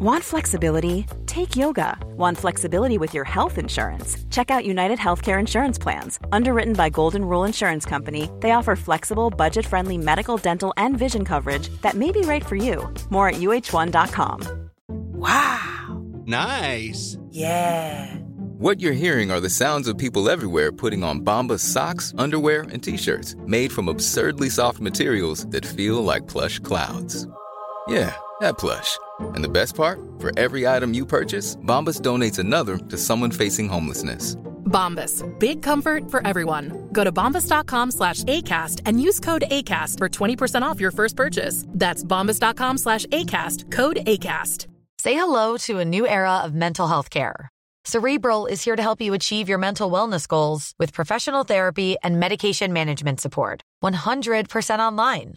Want flexibility? Take yoga. Want flexibility with your health insurance? Check out United Healthcare Insurance Plans. Underwritten by Golden Rule Insurance Company, they offer flexible, budget friendly medical, dental, and vision coverage that may be right for you. More at uh1.com. Wow! Nice! Yeah! What you're hearing are the sounds of people everywhere putting on Bombas socks, underwear, and t shirts made from absurdly soft materials that feel like plush clouds. Yeah, that plush. And the best part? For every item you purchase, Bombas donates another to someone facing homelessness. Bombas. Big comfort for everyone. Go to bombas.com slash ACAST and use code ACAST for 20% off your first purchase. That's bombas.com slash ACAST. Code ACAST. Say hello to a new era of mental health care. Cerebral is here to help you achieve your mental wellness goals with professional therapy and medication management support. 100% online.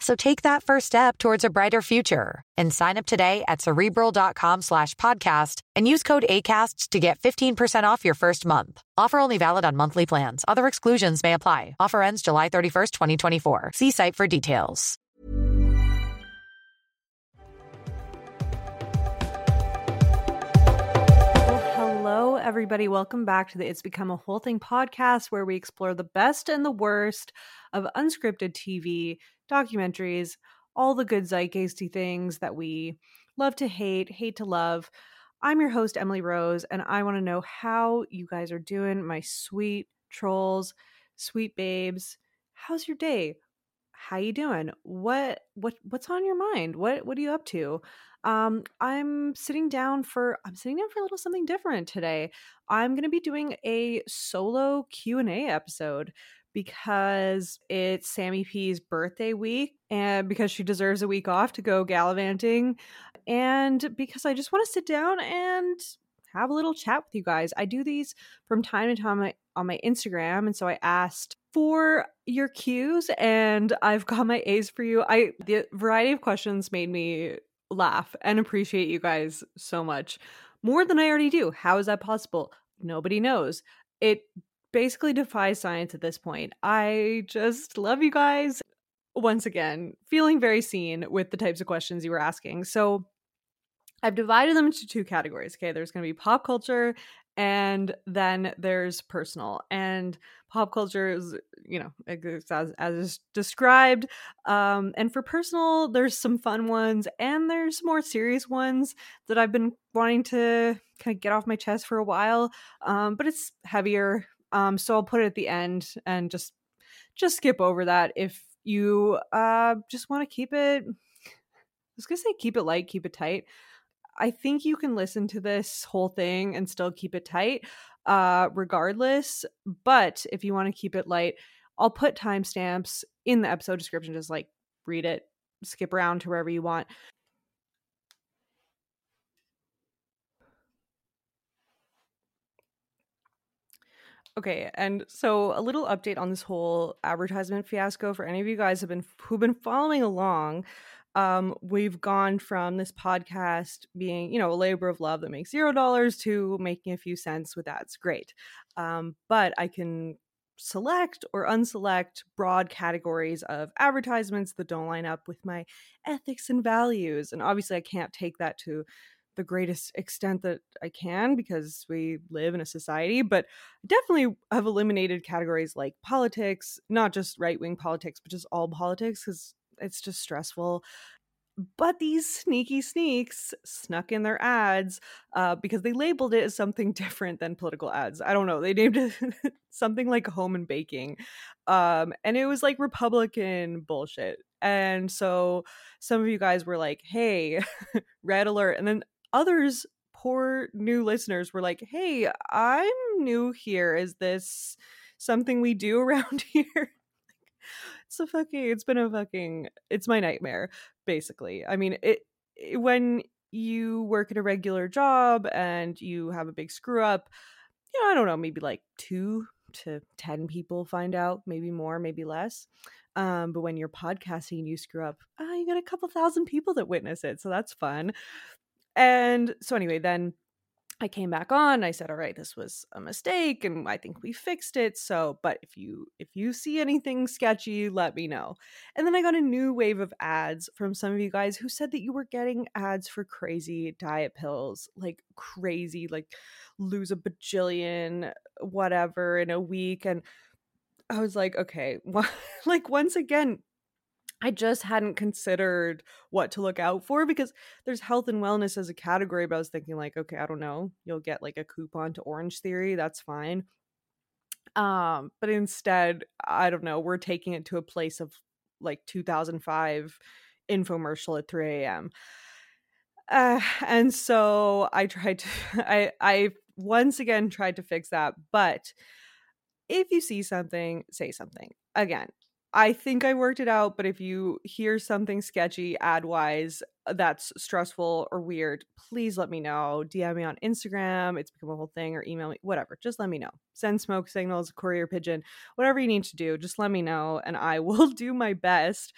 So take that first step towards a brighter future and sign up today at cerebral.com slash podcast and use code ACasts to get 15% off your first month. Offer only valid on monthly plans. Other exclusions may apply. Offer ends July 31st, 2024. See site for details. Hello, everybody. Welcome back to the It's Become a Whole Thing podcast, where we explore the best and the worst of unscripted TV, documentaries, all the good zeitgeisty things that we love to hate, hate to love. I'm your host, Emily Rose, and I want to know how you guys are doing, my sweet trolls, sweet babes. How's your day? How you doing? What what what's on your mind? What what are you up to? Um, I'm sitting down for I'm sitting down for a little something different today. I'm going to be doing a solo Q&A episode because it's Sammy P's birthday week and because she deserves a week off to go gallivanting and because I just want to sit down and have a little chat with you guys. I do these from time to time on my Instagram and so I asked for your cues and I've got my A's for you. I the variety of questions made me laugh and appreciate you guys so much. More than I already do. How is that possible? Nobody knows. It basically defies science at this point. I just love you guys. Once again, feeling very seen with the types of questions you were asking. So I've divided them into two categories. Okay, there's going to be pop culture and then there's personal. And pop culture is, you know, as, as described. Um, and for personal, there's some fun ones and there's more serious ones that I've been wanting to kind of get off my chest for a while. Um, but it's heavier, um, so I'll put it at the end and just just skip over that if you uh just want to keep it I was gonna say keep it light, keep it tight. I think you can listen to this whole thing and still keep it tight, uh, regardless. But if you want to keep it light, I'll put timestamps in the episode description. Just like read it, skip around to wherever you want. Okay, and so a little update on this whole advertisement fiasco for any of you guys have been who've been following along. Um, we've gone from this podcast being, you know, a labor of love that makes zero dollars to making a few cents with ads. Great. Um, but I can select or unselect broad categories of advertisements that don't line up with my ethics and values. And obviously, I can't take that to the greatest extent that I can because we live in a society, but definitely have eliminated categories like politics, not just right wing politics, but just all politics because it's just stressful. But these sneaky sneaks snuck in their ads uh, because they labeled it as something different than political ads. I don't know. They named it something like home and baking. Um, and it was like Republican bullshit. And so some of you guys were like, hey, red alert. And then others poor new listeners were like hey i'm new here is this something we do around here it's a fucking it's been a fucking it's my nightmare basically i mean it, it when you work at a regular job and you have a big screw up, you know, I don't know, maybe like two to 10 people find out, maybe more, maybe less. Um, but when you're podcasting and you screw up, uh, you get a couple thousand people that witness it. So that's fun. And so, anyway, then I came back on. I said, "All right, this was a mistake, and I think we fixed it." So, but if you if you see anything sketchy, let me know. And then I got a new wave of ads from some of you guys who said that you were getting ads for crazy diet pills, like crazy, like lose a bajillion, whatever, in a week. And I was like, okay, like once again, I just hadn't considered what to look out for because there's health and wellness as a category, but I was thinking like, okay, I don't know, you'll get like a coupon to Orange Theory, that's fine. Um, but instead, I don't know, we're taking it to a place of like 2005 infomercial at 3 a.m. Uh, and so I tried to, I, I once again tried to fix that. But if you see something, say something. Again, I think I worked it out, but if you hear something sketchy ad wise uh, that's stressful or weird, please let me know. DM me on Instagram. It's become a whole thing, or email me, whatever. Just let me know. Send smoke signals, courier pigeon, whatever you need to do. Just let me know, and I will do my best.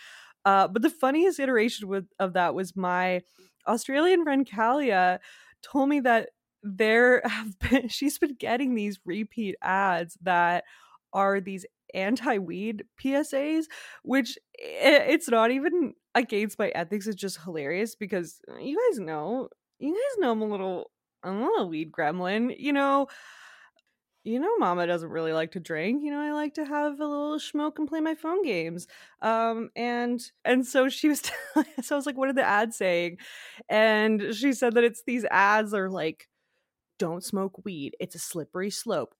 Uh, but the funniest iteration with, of that was my Australian friend Kalia told me that there have been she's been getting these repeat ads that are these anti-weed PSAs, which it's not even against my ethics. It's just hilarious because uh, you guys know, you guys know I'm a little, I'm a little weed gremlin. You know, you know, Mama doesn't really like to drink. You know, I like to have a little smoke and play my phone games. Um, and and so she was, so I was like, what are the ads saying? And she said that it's these ads are like don't smoke weed it's a slippery slope.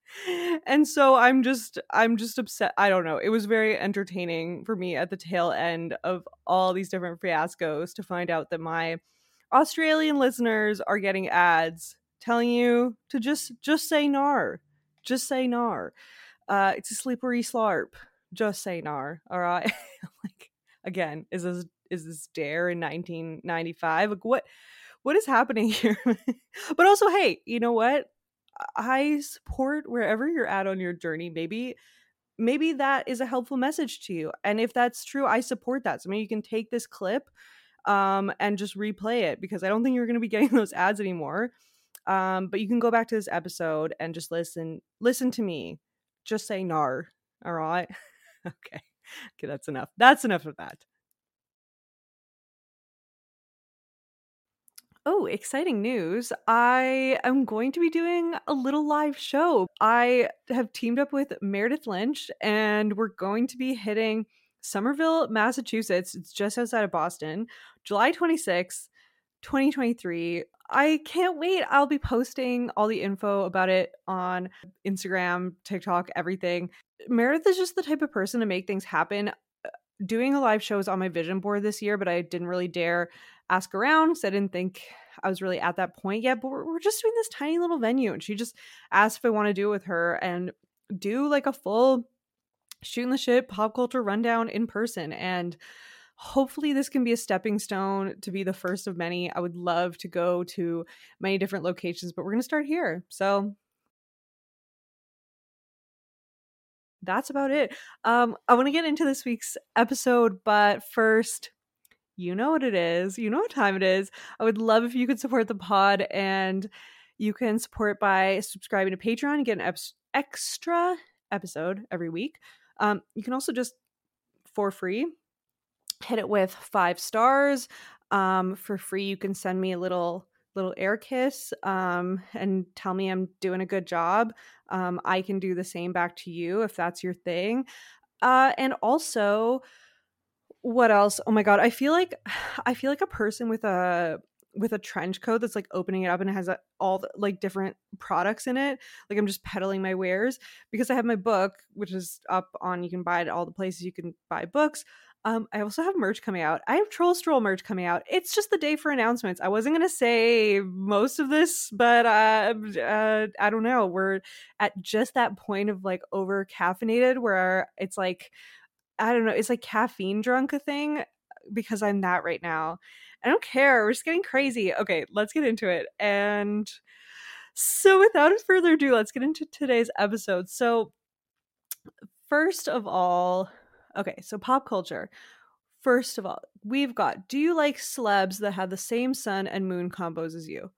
And so i'm just i'm just upset i don't know it was very entertaining for me at the tail end of all these different fiascos to find out that my australian listeners are getting ads telling you to just just say nar just say nar. Uh it's a slippery slarp just say nar all right? Like again is this is this D.A.R.E. in 1995 like what what is happening here? but also, hey, you know what? I support wherever you're at on your journey. Maybe maybe that is a helpful message to you. And if that's true, I support that. So maybe you can take this clip um, and just replay it because I don't think you're going to be getting those ads anymore. Um, but you can go back to this episode and just listen. Listen to me. Just say nar. All right. okay. Okay, that's enough. That's enough of that. Oh, exciting news. I am going to be doing a little live show. I have teamed up with Meredith Lynch and we're going to be hitting Somerville, Massachusetts. It's just outside of Boston, July 26th, 2023. I can't wait. I'll be posting all the info about it on Instagram, TikTok, everything. Meredith is just the type of person to make things happen. Uh, doing a live show is on my vision board this year, but I didn't really dare ask around because I didn't think I was really at that point yet. But we're, we're just doing this tiny little venue, and she just asked if I want to do it with her and do like a full shooting the shit pop culture rundown in person. And hopefully this can be a stepping stone to be the first of many. I would love to go to many different locations, but we're going to start here. So that's about it. Um, I want to get into this week's episode, but first, you know what it is. You know what time it is. I would love if you could support the pod and you can support by subscribing to Patreon and get an extra episode every week. Um, you can also just for free hit it with five stars. Um, for free, you can send me a little little air kiss um, and tell me I'm doing a good job. Um, I can do the same back to you if that's your thing. Uh, and also, what else? Oh my god, I feel like I feel like a person with a with a trench coat that's like opening it up and it has a, all the, like different products in it. Like I'm just peddling my wares because I have my book, which is up on you can buy it at all the places you can buy books. Um, I also have merch coming out. I have Troll Stroll merch coming out. It's just the day for announcements. I wasn't gonna say most of this, but uh, uh, I don't know. We're at just that point of like over caffeinated where it's like I don't know, it's like caffeine drunk a thing uh, because I'm that right now. I don't care. We're just getting crazy. Okay, let's get into it. And so, without further ado, let's get into today's episode. So, first of all, okay, so pop culture. First of all, we've got do you like celebs that have the same sun and moon combos as you?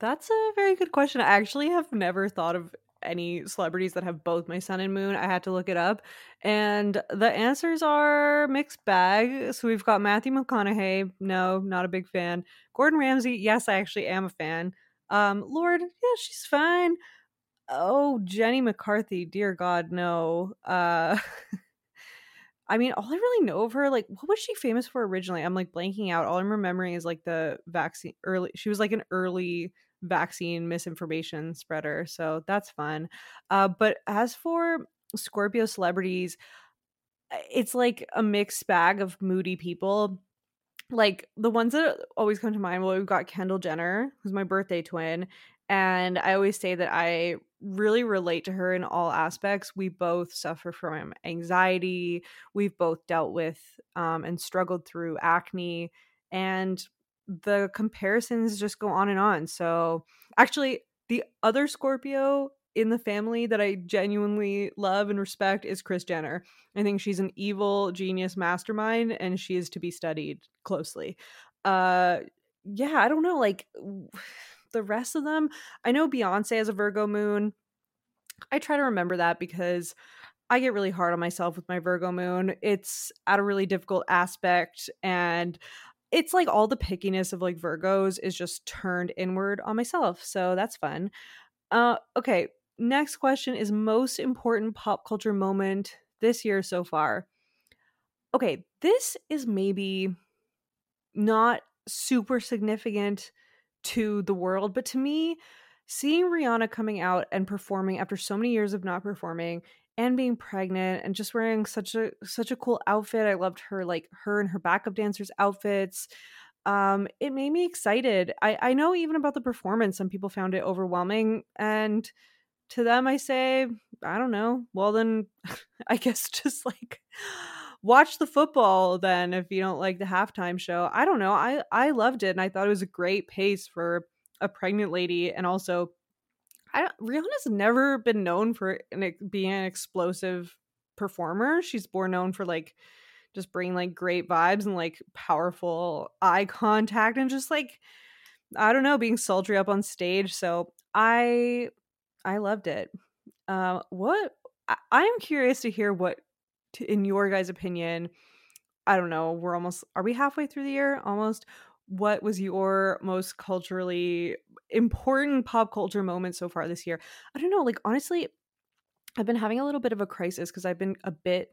That's a very good question. I actually have never thought of any celebrities that have both my sun and moon. I had to look it up. And the answers are mixed bag. So we've got Matthew McConaughey. No, not a big fan. Gordon Ramsay. Yes, I actually am a fan. Um, Lorde. Yeah, she's fine. Oh, Jenny McCarthy. Dear God, no. Uh I mean, all I really know of her, like, what was she famous for originally? I'm like blanking out. All I'm remembering is like the vaccine early. She was like an early vaccine misinformation spreader, so that's fun. Uh, but as for Scorpio celebrities, it's like a mixed bag of moody people. Like the ones that always come to mind. Well, we've got Kendall Jenner, who's my birthday twin, and I always say that I really relate to her in all aspects. We both suffer from anxiety. We've both dealt with um, and struggled through acne. And the comparisons just go on and on. So, actually, the other Scorpio in the family that I genuinely love and respect is Kris Jenner. I think she's an evil genius mastermind and she is to be studied closely. Uh yeah, I don't know like the rest of them, I know Beyonce has a Virgo moon. I try to remember that because I get really hard on myself with my Virgo moon. It's at a really difficult aspect and it's like all the pickiness of like Virgos is just turned inward on myself. So that's fun. Uh okay, next question is most important pop culture moment this year so far. Okay, this is maybe not super significant to the world. But to me, seeing Rihanna coming out and performing after so many years of not performing and being pregnant and just wearing such a such a cool outfit. I loved her like her and her backup dancers outfits. Um, it made me excited. I, I know even about the performance, some people found it overwhelming. And to them I say, I don't know. Well then I guess just like watch the football then if you don't like the halftime show. I don't know. I I loved it and I thought it was a great pace for a pregnant lady and also I Rihanna's never been known for an, being an explosive performer. She's more known for like just bringing like great vibes and like powerful eye contact and just like I don't know, being sultry up on stage. So I I loved it. Uh, what I am curious to hear what to, in your guys' opinion, I don't know, we're almost are we halfway through the year? Almost. What was your most culturally important pop culture moment so far this year? I don't know, like honestly, I've been having a little bit of a crisis because I've been a bit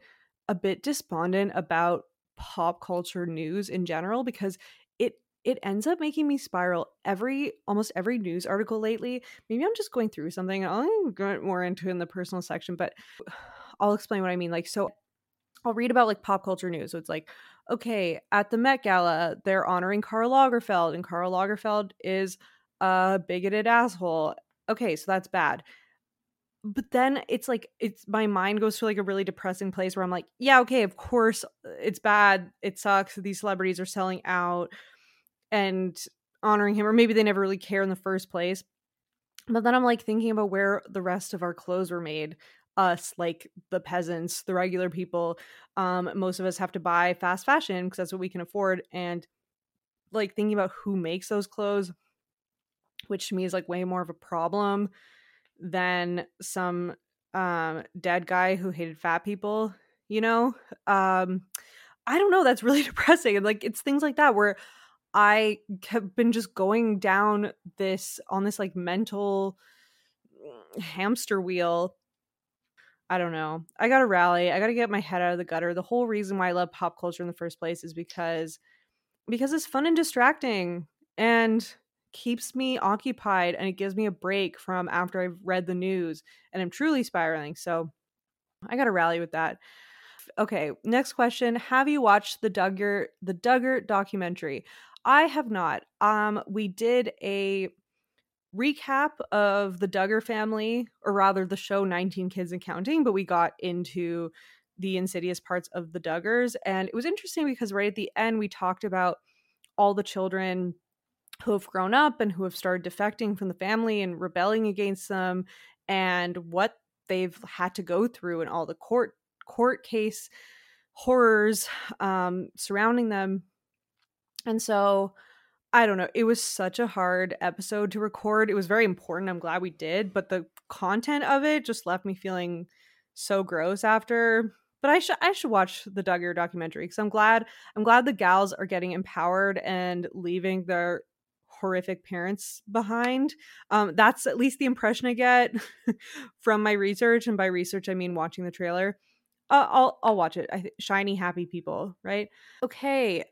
a bit despondent about pop culture news in general because it it ends up making me spiral every almost every news article lately. Maybe I'm just going through something. I'll get more into in the personal section, but I'll explain what I mean. Like so I'll read about like pop culture news. So it's like, okay, at the Met Gala, they're honoring Karl Lagerfeld, and Karl Lagerfeld is a bigoted asshole. Okay, so that's bad. But then it's like it's my mind goes to like a really depressing place where I'm like, yeah, okay, of course it's bad. It sucks. These celebrities are selling out and honoring him, or maybe they never really care in the first place. But then I'm like thinking about where the rest of our clothes were made us like the peasants the regular people um most of us have to buy fast fashion because that's what we can afford and like thinking about who makes those clothes which to me is like way more of a problem than some um dead guy who hated fat people you know? Um i don't know that's really depressing and like it's things like that where i have been just going down this on this like mental mm, hamster wheel I don't know. I got to rally. I got to get my head out of the gutter. The whole reason why I love pop culture in the first place is because because it's fun and distracting and keeps me occupied and it gives me a break from after I've read the news and I'm truly spiraling. So I got to rally with that. Okay, next question. Have you watched the Duggar the Duggar documentary? I have not. Um we did a recap of the Duggar family, or rather the show 19 Kids and Counting, but we got into the insidious parts of the Duggars. And it was interesting because right at the end, we talked about all the children who have grown up and who have started defecting from the family and rebelling against them and what they've had to go through and all the court court case horrors um, surrounding them and so I don't know. It was such a hard episode to record. It was very important. I'm glad we did, but the content of it just left me feeling so gross after. But I should I should watch the Duggar documentary because I'm glad I'm glad the gals are getting empowered and leaving their horrific parents behind. Um, that's at least the impression I get from my research, and by research I mean watching the trailer. Uh, I'll I'll watch it. I th- shiny happy people, right? Okay,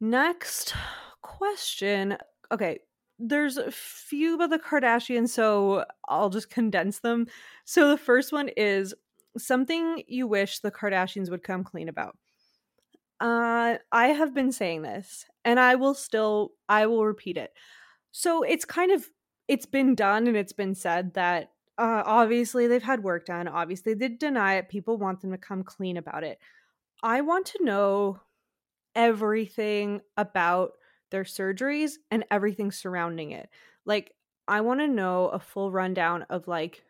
Next question. Okay, there's a few about the Kardashians, so I'll just condense them. So the first one is something you wish the Kardashians would come clean about. Uh, I have been saying this, and I will still, I will repeat it. So it's kind of, it's been done and it's been said that uh, obviously they've had work done. Obviously they deny it. People want them to come clean about it. I want to know everything about their surgeries and everything surrounding it. Like, I want to know a full rundown of like,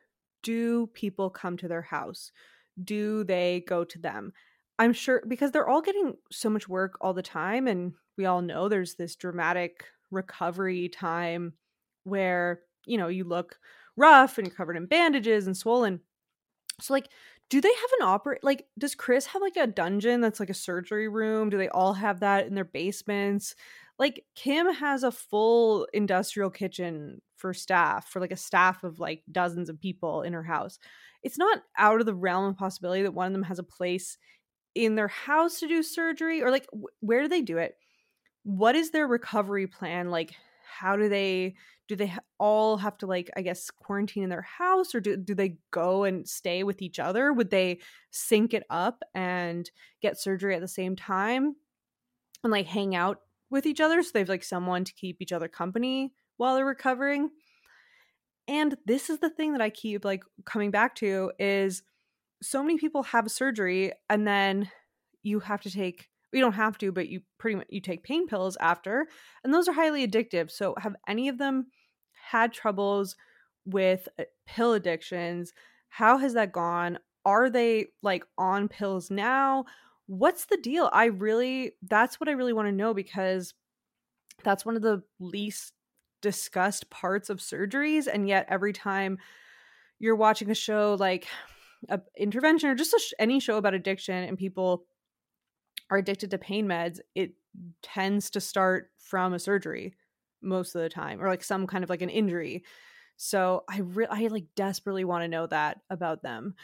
do people come to their house? Do they go to them? I'm sure because they're all getting so much work all the time. And we all know there's this dramatic recovery time where, you know, you look rough and covered in bandages and swollen. So, like, do they have an operate like does Kris have like a dungeon that's like a surgery room? Do they all have that in their basements? Like Kim has a full industrial kitchen for staff, for like a staff of like dozens of people in her house. It's not out of the realm of possibility that one of them has a place in their house to do surgery or like where do they do it? What is their recovery plan? Like how do they do they all have to like i guess quarantine in their house or do, do they go and stay with each other? Would they sync it up and get surgery at the same time and like hang out with each other so they've like someone to keep each other company while they're recovering? And this is the thing that i keep like coming back to is so many people have surgery and then you have to take you don't have to but you pretty much you take pain pills after and those are highly addictive. So have any of them had troubles with uh, pill addictions? How has that gone? Are they like on pills now? What's the deal? I really that's what i really want to know because that's one of the least discussed parts of surgeries and yet every time you're watching a show like a intervention or just sh- any show about addiction and people are addicted to pain meds, it tends to start from a surgery most of the time or like some kind of like an injury. So I really I like desperately want to know that about them.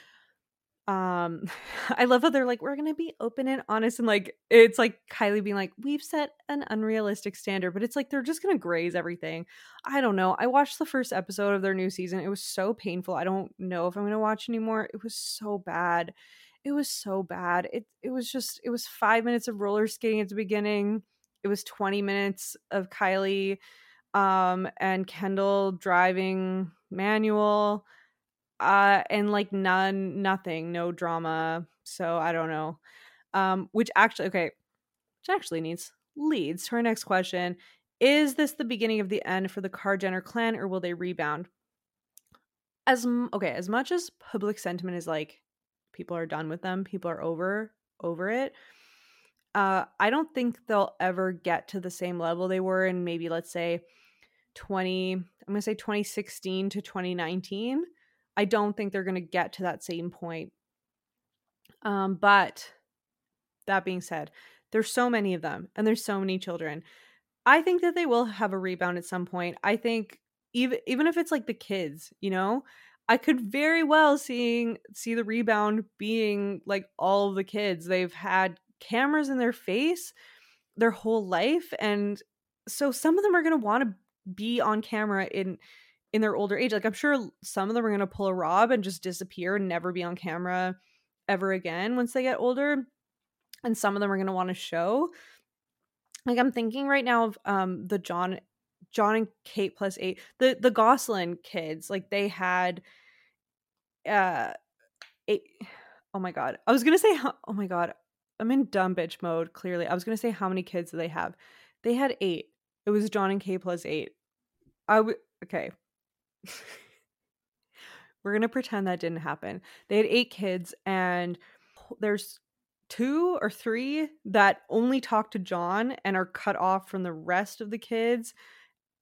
Um I love how they're like we're going to be open and honest and like it's like Kylie being like we've set an unrealistic standard but it's like they're just going to graze everything. I don't know. I watched the first episode of their new season. It was so painful. I don't know if I'm going to watch anymore. It was so bad it was so bad. It it was just it was five minutes of roller skating at the beginning. It was 20 minutes of Kylie um and Kendall driving manual uh and like none nothing no drama so i don't know um which actually okay which actually needs leads to our next question is this the beginning of the end for the Kar-Jenner clan or will they rebound as okay as much as public sentiment is like people are done with them people are over over it. Uh i don't think they'll ever get to the same level they were in maybe let's say 20 i'm going to say 2016 to 2019 i don't think they're going to get to that same point. Um but that being said there's so many of them and there's so many children. I think that they will have a rebound at some point. I think even even if it's like the kids you know I could very well seeing see the rebound being like all of the kids. They've had cameras in their face their whole life and so some of them are going to want to be on camera in in their older age. Like I'm sure some of them are going to pull a Rob and just disappear and never be on camera ever again once they get older. And some of them are going to want to show. Like I'm thinking right now of um the Jon Jon and Kate plus eight, the the Gosselin kids, like they had uh eight oh my god. I was gonna say oh my god. I'm in dumb bitch mode, clearly. I was gonna say how many kids do they have? They had eight. It was Jon and Kate plus eight. I would okay. We're gonna pretend that didn't happen. They had eight kids, and there's two or three that only talk to Jon and are cut off from the rest of the kids,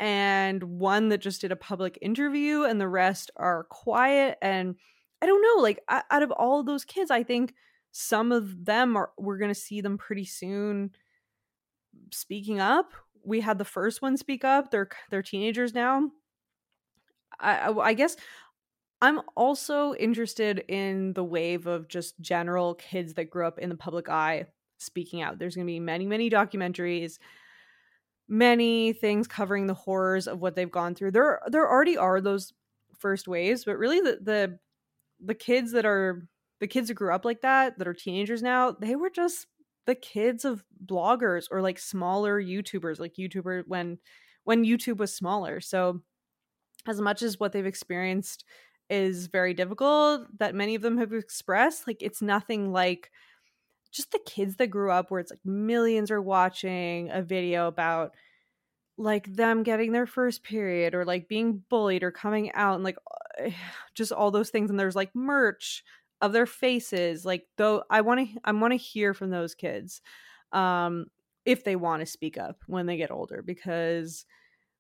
and one that just did a public interview, and the rest are quiet. And I don't know, like out of all of those kids, I think some of them are we're gonna see them pretty soon speaking up. We had the first one speak up. They're they're teenagers now. I, I guess I'm also interested in the wave of just general kids that grew up in the public eye speaking out. There's going to be many, many documentaries, many things covering the horrors of what they've gone through. There, there already are those first waves, but really the the the kids that are the kids that grew up like that, that are teenagers now, they were just the kids of bloggers or like smaller YouTubers, like YouTuber when when YouTube was smaller. So as much as what they've experienced is very difficult that many of them have expressed like it's nothing like just the kids that grew up where it's like millions are watching a video about like them getting their first period or like being bullied or coming out and like just all those things and there's like merch of their faces like though i want to i want to hear from those kids um if they want to speak up when they get older because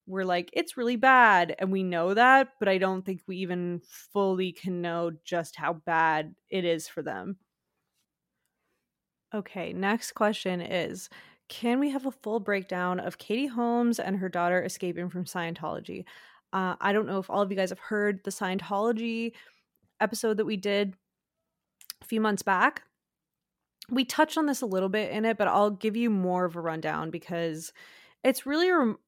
we're like it's really bad and we know that but i don't think we even fully can know just how bad it is for them okay next question is can we have a full breakdown of katie holmes and her daughter escaping from scientology uh, i don't know if all of you guys have heard the scientology episode that we did a few months back we touched on this a little bit in it but i'll give you more of a rundown because it's really rem-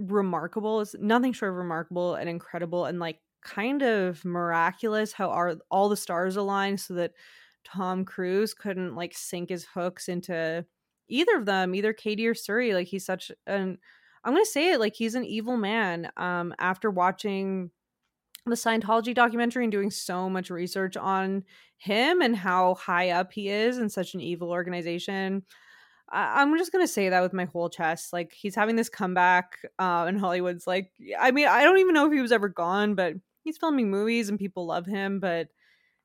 remarkable. It's nothing short of remarkable and incredible and like kind of miraculous how our all the stars aligned so that Tom Cruise couldn't like sink his hooks into either of them, either Katie or Suri. Like he's such an I'm gonna say it like he's an evil man. Um, after watching the Scientology documentary and doing so much research on him and how high up he is in such an evil organization, I- am just gonna say that with my whole chest. Like he's having this comeback, uh, and Hollywood's like, I mean, I don't even know if he was ever gone, but he's filming movies and people love him. But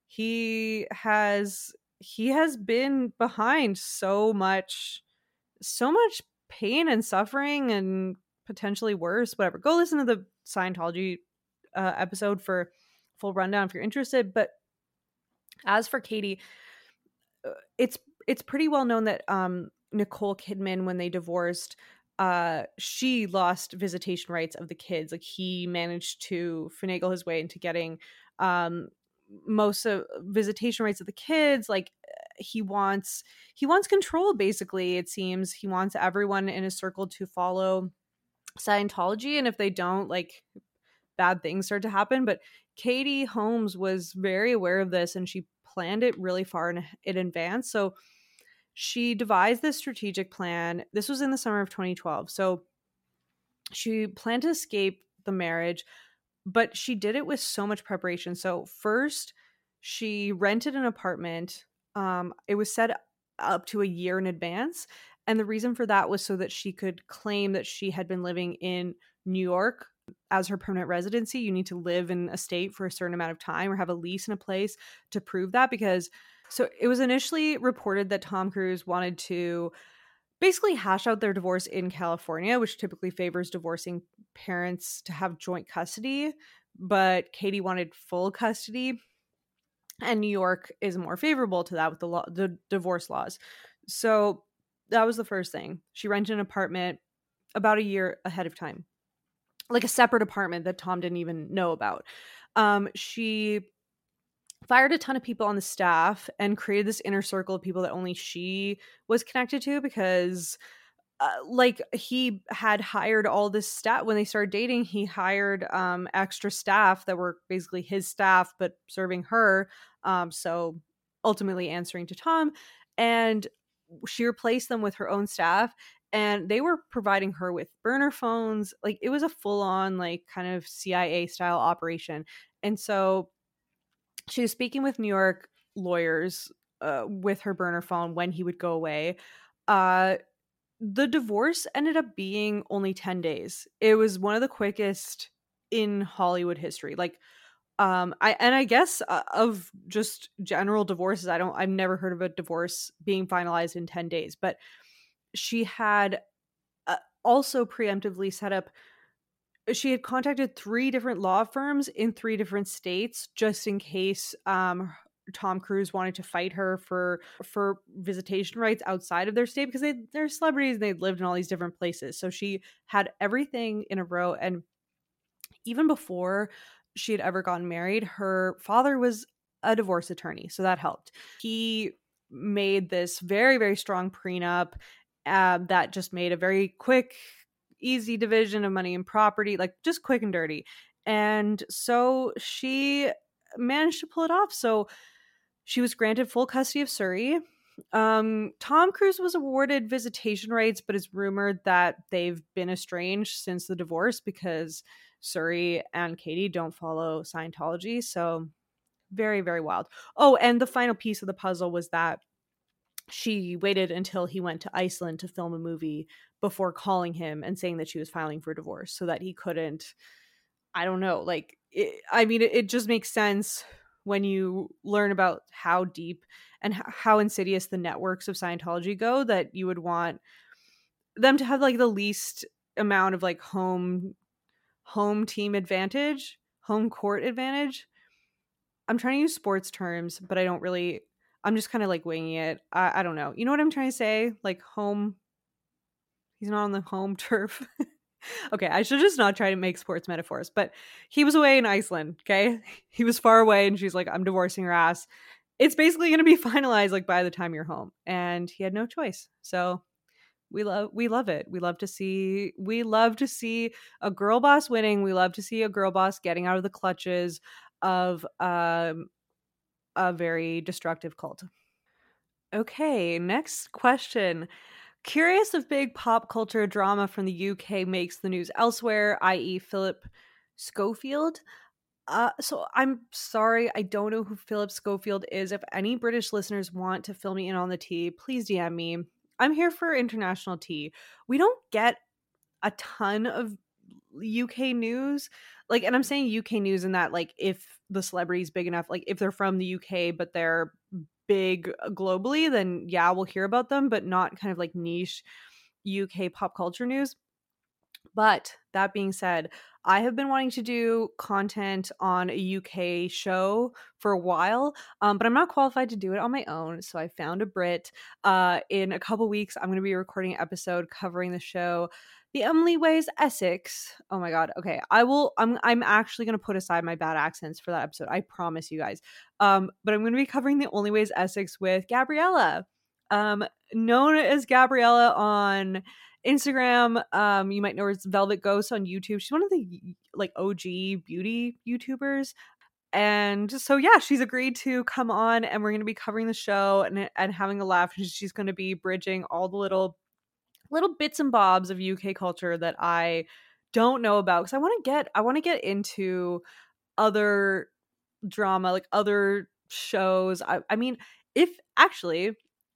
he has he has been behind so much, so much pain and suffering, and potentially worse. Whatever. Go listen to the Scientology uh, episode for full rundown if you're interested. But as for Katie, uh, it's it's pretty well known that um Nicole Kidman when they divorced uh she lost visitation rights of the kids like he managed to finagle his way into getting um most of visitation rights of the kids like eh, he wants he wants control basically it seems he wants everyone in his circle to follow scientology and if they don't like bad things start to happen but katie holmes was very aware of this and she planned it really far in, in advance so she devised this strategic plan. This was in the summer of 2012. So she planned to escape the marriage, but she did it with so much preparation. So, first, she rented an apartment. Um, it was set up to a year in advance. And the reason for that was so that she could claim that she had been living in New York as her permanent residency. You need to live in a state for a certain amount of time or have a lease in a place to prove that because so it was initially reported that Tom Cruise wanted to basically hash out their divorce in California, which typically favors divorcing parents to have joint custody, but Katie wanted full custody. And New York is more favorable to that with the law, the divorce laws. So that was the first thing. She rented an apartment about a year ahead of time, like a separate apartment that Tom didn't even know about. Um, she fired a ton of people on the staff and created this inner circle of people that only she was connected to because uh, like he had hired all this staff when they started dating he hired um extra staff that were basically his staff but serving her um so ultimately answering to tom and she replaced them with her own staff and they were providing her with burner phones like it was a full on like kind of cia style operation and so she was speaking with New York lawyers uh, with her burner phone when he would go away. Uh, the divorce ended up being only 10 days. It was one of the quickest in Hollywood history. Like um I and I guess uh, of just general divorces, I don't I've never heard of a divorce being finalized in 10 days, but she had uh, also preemptively set up she had contacted three different law firms in three different states just in case um Tom Cruise wanted to fight her for for visitation rights outside of their state because they they're celebrities and they lived in all these different places. So she had everything in a row and even before she had ever gotten married, her father was a divorce attorney, so that helped. He made this very very strong prenup uh, that just made a very quick easy division of money and property, like just quick and dirty. And so she managed to pull it off. So she was granted full custody of Suri. Um, Tom Cruise was awarded visitation rights, but it's rumored that they've been estranged since the divorce because Suri and Katie don't follow Scientology. So, very, very wild. Oh, and the final piece of the puzzle was that she waited until he went to Iceland to film a movie before calling him and saying that she was filing for divorce so that he couldn't. I don't know. Like, it, I mean, it, it just makes sense when you learn about how deep and how insidious the networks of Scientology go that you would want them to have like the least amount of like home home team advantage, home court advantage. I'm trying to use sports terms, but I don't really I'm just kind of like winging it. I, I don't know. You know what I'm trying to say? Like home he's not on the home turf. okay, I should just not try to make sports metaphors, but he was away in Iceland, okay? He was far away and she's like, I'm divorcing her ass. It's basically to be finalized like by the time you're home. And he had no choice. So we love we love it. We love to see we love to see a girl boss winning. We love to see a girl boss getting out of the clutches of um a very destructive cult. Okay, next question. Curious if big pop culture drama from the UK makes the news elsewhere, i.e., Philip Schofield. Uh, so I'm sorry, I don't know who Philip Schofield is. If any British listeners want to fill me in on the tea, please DM me. I'm here for international tea. We don't get a ton of UK news. Like, and I'm saying UK news in that, like, if the celebrity's big enough, like, if they're from the UK, but they're big uh, globally, then yeah, we'll hear about them, but not kind of like niche UK pop culture news. But that being said, I have been wanting to do content on a UK show for a while, um, but I'm not qualified to do it on my own. So I found a Brit. Uh, in a couple weeks, I'm going to be recording an episode covering the show the Emily Ways Essex. Oh my god. Okay. I will I'm I'm actually going to put aside my bad accents for that episode. I promise you guys. Um but I'm going to be covering the Only Way Is Essex with Gabriella. Um known as Gabriella on Instagram. Um you might know her as Velvet Ghost on YouTube. She's one of the like OG beauty YouTubers. And so yeah, she's agreed to come on and we're going to be covering the show and and having a laugh. She's going to be bridging all the little little bits and bobs of UK culture that I don't know about because I want to get I want to get into other drama like other shows. I, I mean, if actually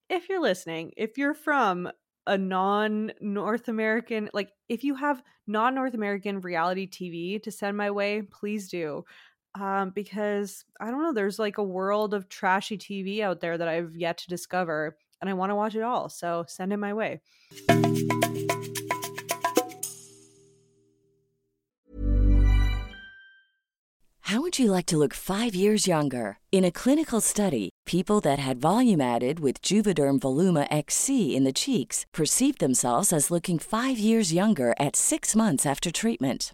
if you're listening, if you're from a non North American, like if you have non North American reality TV to send my way, please do. Um, because I don't know, there's like a world of trashy TV out there that I've yet to discover and I want to watch it all. So send it my way. How would you like to look five years younger? In a clinical study, people that had volume added with Juvederm Voluma XC in the cheeks perceived themselves as looking five years younger at six months after treatment.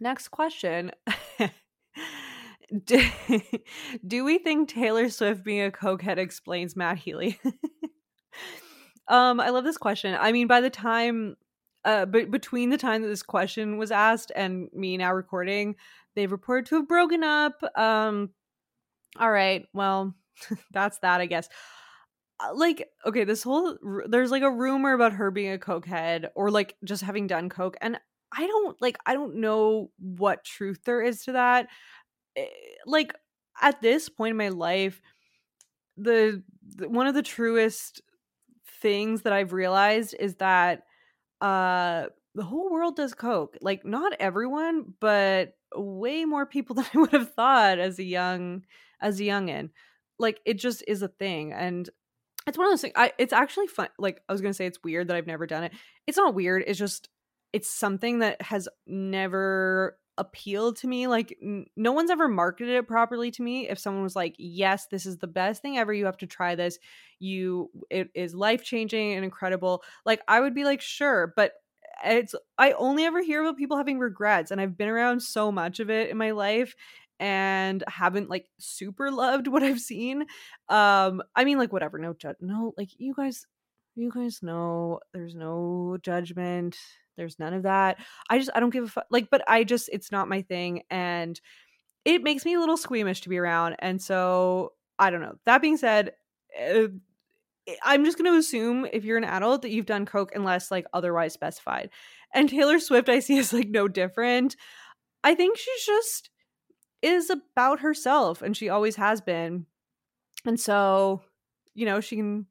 Next question. do, do we think Taylor Swift being a cokehead explains Matt Healy? um, I love this question. I mean, by the time uh, but between the time that this question was asked and me now recording, they've reported to have broken up. Um, all right, well, that's that, I guess. Uh, like, okay, this whole there's like a rumor about her being a cokehead or like just having done coke, and I don't like I don't know what truth there is to that. Eh, like at this point in my life, the, the one of the truest things that I've realized is that uh the whole world does coke. Like not everyone, but way more people than I would have thought as a young as a youngin. Like it just is a thing and it's one of those things I it's actually fun like I was to say it's weird that I've never done it. It's not weird. It's just it's something that has never appealed to me like n- no one's ever marketed it properly to me. If someone was like yes this is the best thing ever you have to try this. You it is life changing and incredible. Like i would be like sure but it's i only ever hear about people having regrets and i've been around so much of it in my life and haven't like super loved what i've seen. Um i mean like whatever no judge no like you guys you guys know there's no judgment there's none of that. I just I don't give a fuck. Like, but I just it's not my thing, and it makes me a little squeamish to be around. And so I don't know. That being said. Uh, I'm just going to assume if you're an adult that you've done coke unless like otherwise specified. And Taylor Swift I see is like no different. I think she's just is about herself and she always has been. And so, you know, she can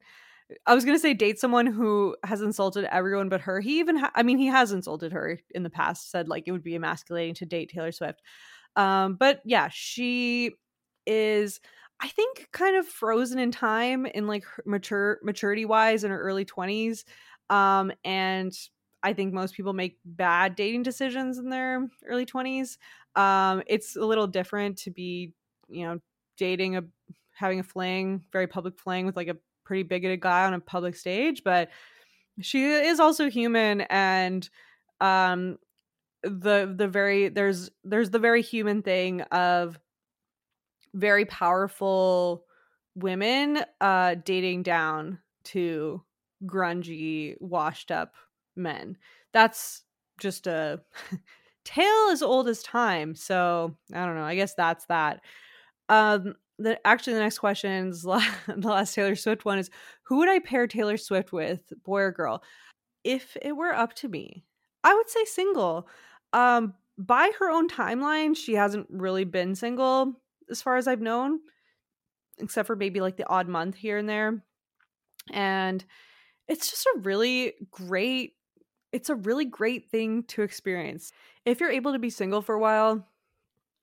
I was gonna say date someone who has insulted everyone but her. He even, ha- I mean, he has insulted her in the past. Said like it would be emasculating to date Taylor Swift. Um, but yeah, she is, I think, kind of frozen in time in like mature maturity wise in her early twenties. Um, and I think most people make bad dating decisions in their early twenties. Um, it's a little different to be, you know, dating a having a fling, very public fling with like a pretty bigoted guy on a public stage, but she is also human and um the the very there's there's the very human thing of very powerful women uh dating down to grungy washed up men. That's just a tale as old as time so i don't know i guess that's that. Um the actually the next question is the last Taylor Swift one is who would I pair Taylor Swift with, boy or girl? If it were up to me, I would say single. Um, by her own timeline, she hasn't really been single as far as I've known, except for maybe like the odd month here and there. And it's just a really great it's a really great thing to experience. If you're able to be single for a while,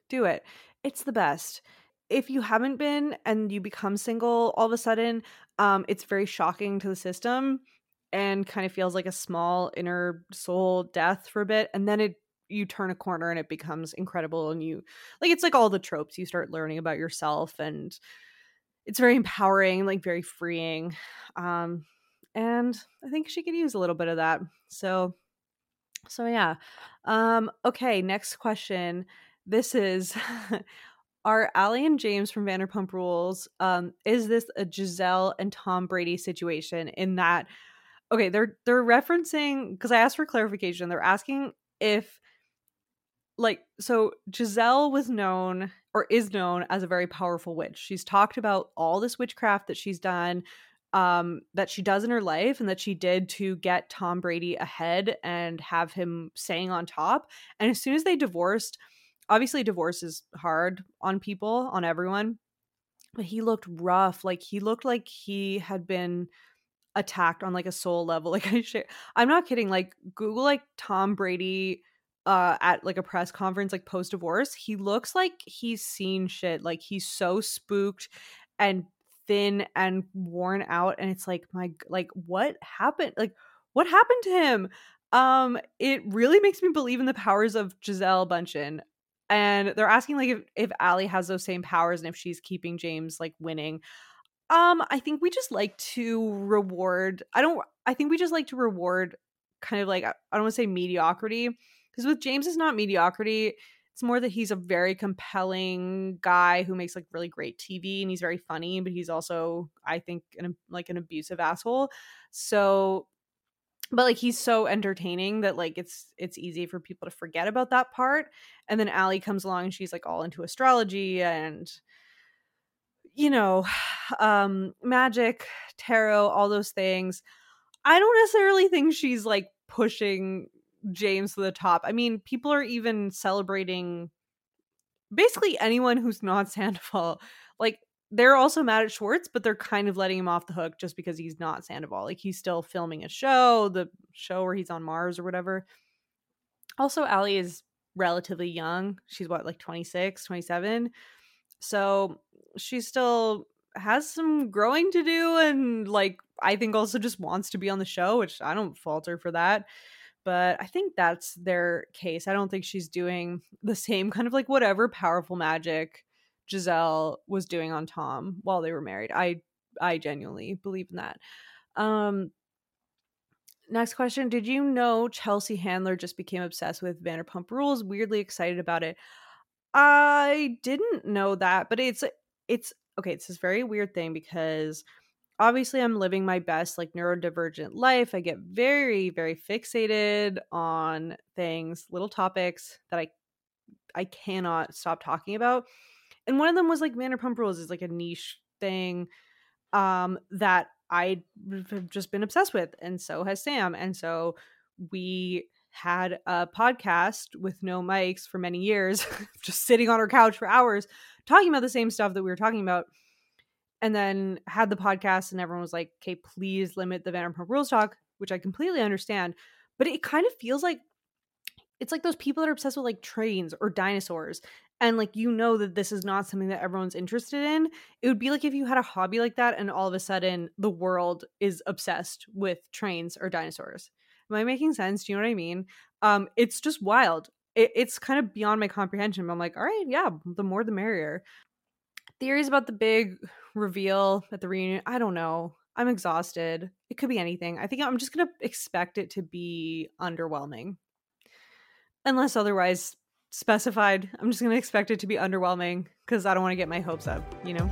do it. It's the best if you haven't been and you become single all of a sudden, um, it's very shocking to the system and kind of feels like a small inner soul death for a bit. And then it you turn a corner and it becomes incredible and you like it's like all the tropes you start learning about yourself and it's very empowering like very freeing um and i think she could use a little bit of that so so yeah um okay next question this is are Ally and James from Vanderpump Rules, um, is this a Gisele and Tom Brady situation in that, okay, they're they're referencing because I asked for clarification. They're asking if like so Gisele was known or is known as a very powerful witch. She's talked about all this witchcraft that she's done um that she does in her life and that she did to get Tom Brady ahead and have him staying on top. And as soon as they divorced, obviously divorce is hard on people, on everyone. But he looked rough. Like he looked like he had been attacked on like a soul level. Like I share I'm not kidding. Like Google like Tom Brady uh at like a press conference like post divorce. He looks like he's seen shit. Like he's so spooked and thin and worn out and it's like my like what happened? Like what happened to him? Um it really makes me believe in the powers of Gisele Bündchen and they're asking like if, if Ally has those same powers and if she's keeping James like winning. Um, I think we just like to reward. I don't. I think we just like to reward kind of like I don't want to say mediocrity because with James it's not mediocrity. It's more that he's a very compelling guy who makes like really great TV and he's very funny, but he's also I think an like an abusive asshole. So but like he's so entertaining that like it's it's easy for people to forget about that part and then Ally comes along and she's like all into astrology and you know um magic tarot all those things. I don't necessarily think she's like pushing james to the top. I mean people are even celebrating basically anyone who's not sandoval. Like they're also mad at Schwartz, but they're kind of letting him off the hook just because he's not Sandoval. Like he's still filming a show, the show where he's on Mars or whatever. Also, Ally is relatively young. She's what, like 26, 27. So she still has some growing to do and like I think also just wants to be on the show, which I don't falter for that. But I think that's their case. I don't think she's doing the same kind of like whatever powerful magic Gisele was doing on Tom while they were married. I I genuinely believe in that. Um next question, did you know Chelsea Handler just became obsessed with Vanderpump Rules? Weirdly excited about it. I didn't know that, but it's it's okay, it's this very weird thing because obviously I'm living my best like neurodivergent life. I get very very fixated on things, little topics that I I cannot stop talking about and one of them was like Vanderpump Rules is like a niche thing um that I have just been obsessed with and so has Sam and so we had a podcast with no mics for many years just sitting on our couch for hours talking about the same stuff that we were talking about and then had the podcast and everyone was like okay please limit the Vanderpump Rules talk which I completely understand but it kind of feels like it's like those people that are obsessed with like trains or dinosaurs and like you know that this is not something that everyone's interested in it would be like if you had a hobby like that and all of a sudden the world is obsessed with trains or dinosaurs. Am i making sense? Do you know what i mean? Um it's just wild. It, it's kind of beyond my comprehension i'm like all right yeah the more the merrier. Theories about the big reveal at the reunion i don't know. I'm exhausted. It could be anything. I think i'm just gonna expect it to be underwhelming. Unless otherwise specified. I'm just going to expect it to be underwhelming because I don't want to get my hopes up, you know?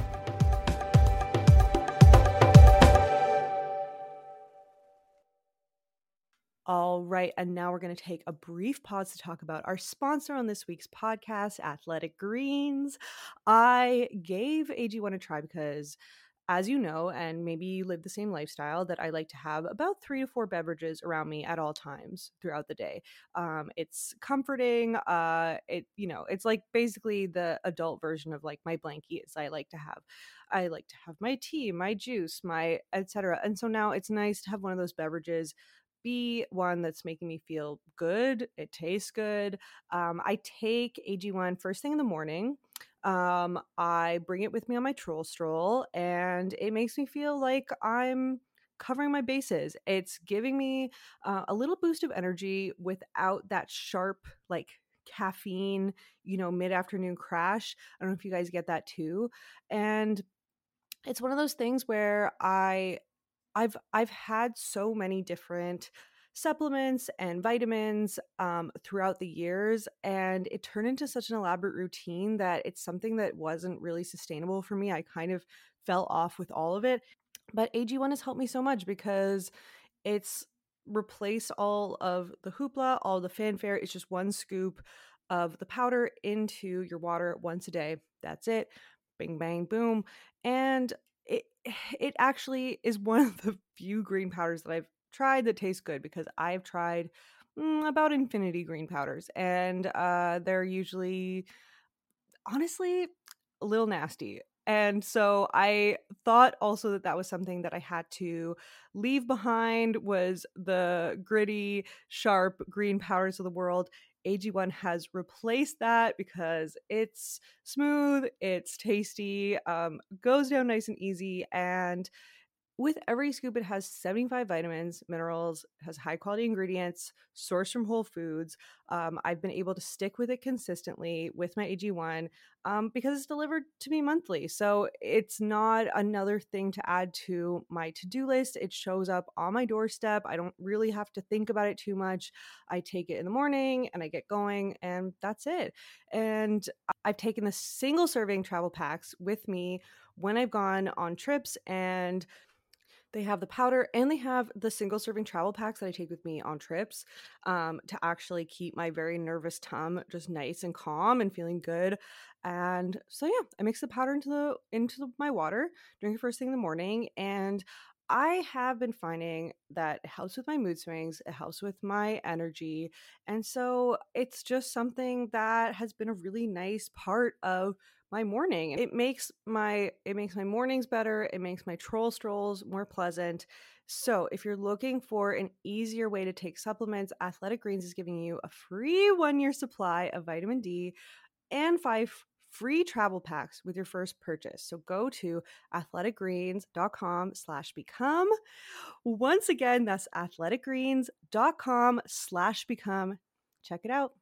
All right, and now we're going to take a brief pause to talk about our sponsor on this week's podcast, Athletic Greens. I gave AG1 a try because as you know, and maybe you live the same lifestyle, that I like to have about three to four beverages around me at all times throughout the day. Um, it's comforting. Uh, it you know, it's like basically the adult version of like my blankies. I like to have. I like to have my tea, my juice, my etc. And so now it's nice to have one of those beverages be one that's making me feel good. It tastes good. Um, I take AG1 first thing in the morning. Um, I bring it with me on my troll stroll, and it makes me feel like I'm covering my bases. It's giving me uh, a little boost of energy without that sharp, like caffeine, you know, mid afternoon crash. I don't know if you guys get that too. And it's one of those things where I I've I've had so many different supplements and vitamins um, throughout the years. And it turned into such an elaborate routine that it's something that wasn't really sustainable for me. I kind of fell off with all of it. But AG1 has helped me so much because It's replace all of the hoopla, all the fanfare. It's just one scoop of the powder into your water once a day. That's it. Bing bang boom. And it it actually is one of the few green powders that I've tried that tastes good because I've tried mm, about infinity green powders and uh they're usually honestly a little nasty and so i thought also that that was something that i had to leave behind was the gritty sharp green powders of the world. AG1 has replaced that because it's smooth, it's tasty, um, goes down nice and easy, and with every scoop, it has 75 vitamins, minerals, has high quality ingredients, sourced from whole foods. Um, I've been able to stick with it consistently with my AG1 um, because it's delivered to me monthly. So it's not another thing to add to my to do list. It shows up on my doorstep. I don't really have to think about it too much. I take it in the morning and I get going, and that's it. And I've taken the single serving travel packs with me when I've gone on trips and they have the powder and they have the single serving travel packs that I take with me on trips um, to actually keep my very nervous tum just nice and calm and feeling good. And so yeah, I mix the powder into the into the, my water, drink it first thing in the morning, and I have been finding that helps with my mood swings, it helps with my energy. And so it's just something that has been a really nice part of my morning. It makes my it makes my mornings better. It makes my troll strolls more pleasant. So, if you're looking for an easier way to take supplements, Athletic Greens is giving you a free 1-year supply of vitamin D and 5 free travel packs with your first purchase. So go to athleticgreens.com slash become. Once again, that's athleticgreens.com slash become. Check it out.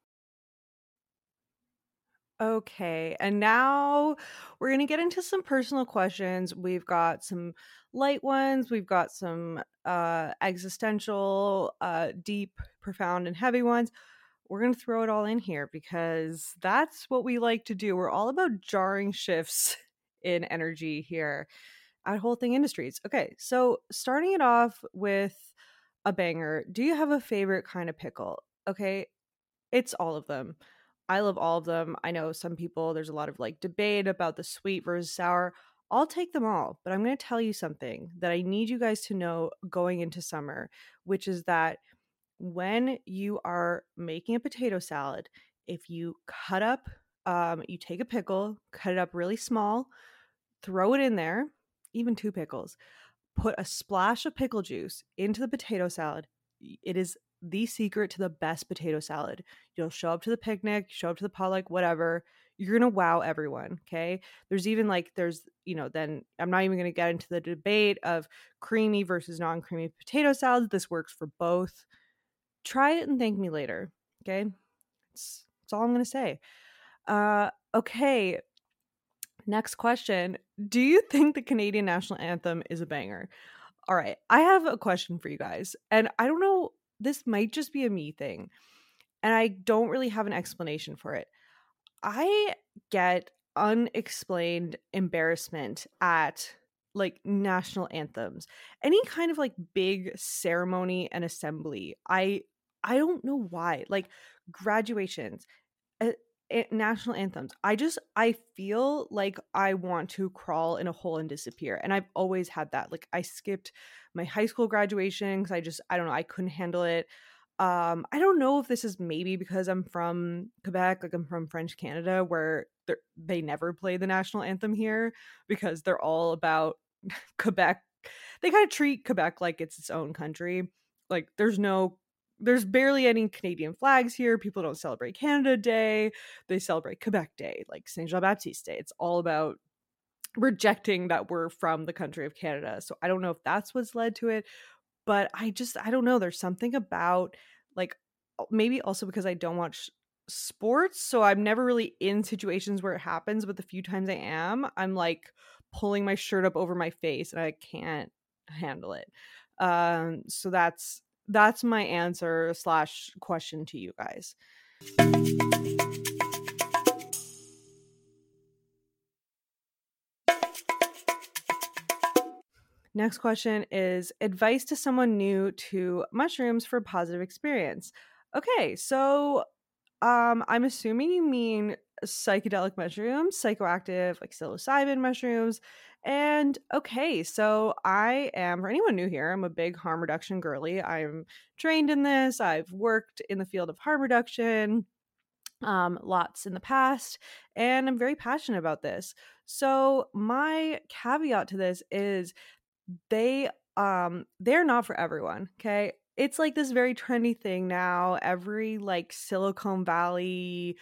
Okay, and now we're going to get into some personal questions. We've got some light ones, we've got some uh existential, uh deep, profound and heavy ones. We're going to throw it all in here because that's what we like to do. We're all about jarring shifts in energy here at Whole Thing Industries. Okay, so starting it off with a banger. Do you have a favorite kind of pickle? Okay, it's all of them. I love all of them. I know some people, there's a lot of like debate about the sweet versus sour. I'll take them all, but I'm going to tell you something that I need you guys to know going into summer, which is that when you are making a potato salad, if you cut up, um, you take a pickle, cut it up really small, throw it in there, even two pickles, put a splash of pickle juice into the potato salad. It is the secret to the best potato salad. You'll show up to the picnic, show up to the potluck, whatever. You're gonna wow everyone. Okay. There's even like there's you know then I'm not even gonna get into the debate of creamy versus non-creamy potato salads. This works for both. Try it and thank me later. Okay. That's, all I'm gonna say. Uh, okay. Next question. Do you think the Canadian national anthem is a banger? All right. I have a question for you guys. And I don't know this might just be a me thing and I don't really have an explanation for it. I get unexplained embarrassment at like national anthems. Any kind of like big ceremony and assembly. I I don't know why. Like graduations, uh, national anthems. I just I feel like I want to crawl in a hole and disappear. And I've always had that. Like I skipped my high school graduation cuz I just I don't know, I couldn't handle it. Um I don't know if this is maybe because I'm from Quebec, like I'm from French Canada where they never play the national anthem here because they're all about Quebec. They kind of treat Quebec like it's its own country. Like there's no there's barely any Canadian flags here. People don't celebrate Canada Day. They celebrate Quebec Day, like Saint Jean Baptiste Day. It's all about rejecting that we're from the country of Canada. So I don't know if that's what's led to it, but I just I don't know. There's something about like maybe also because I don't watch sports, so I'm never really in situations where it happens, but the few times I am, I'm like pulling my shirt up over my face and I can't handle it. Um so that's that's my answer slash question to you guys. Next question is advice to someone new to mushrooms for positive experience. Okay, so um I'm assuming you mean psychedelic mushrooms, psychoactive like psilocybin mushrooms. And okay, so I am for anyone new here, I'm a big harm reduction girly. I'm trained in this. I've worked in the field of harm reduction um lots in the past and I'm very passionate about this. So my caveat to this is they um they're not for everyone, okay? It's like this very trendy thing now. Every like Silicon Valley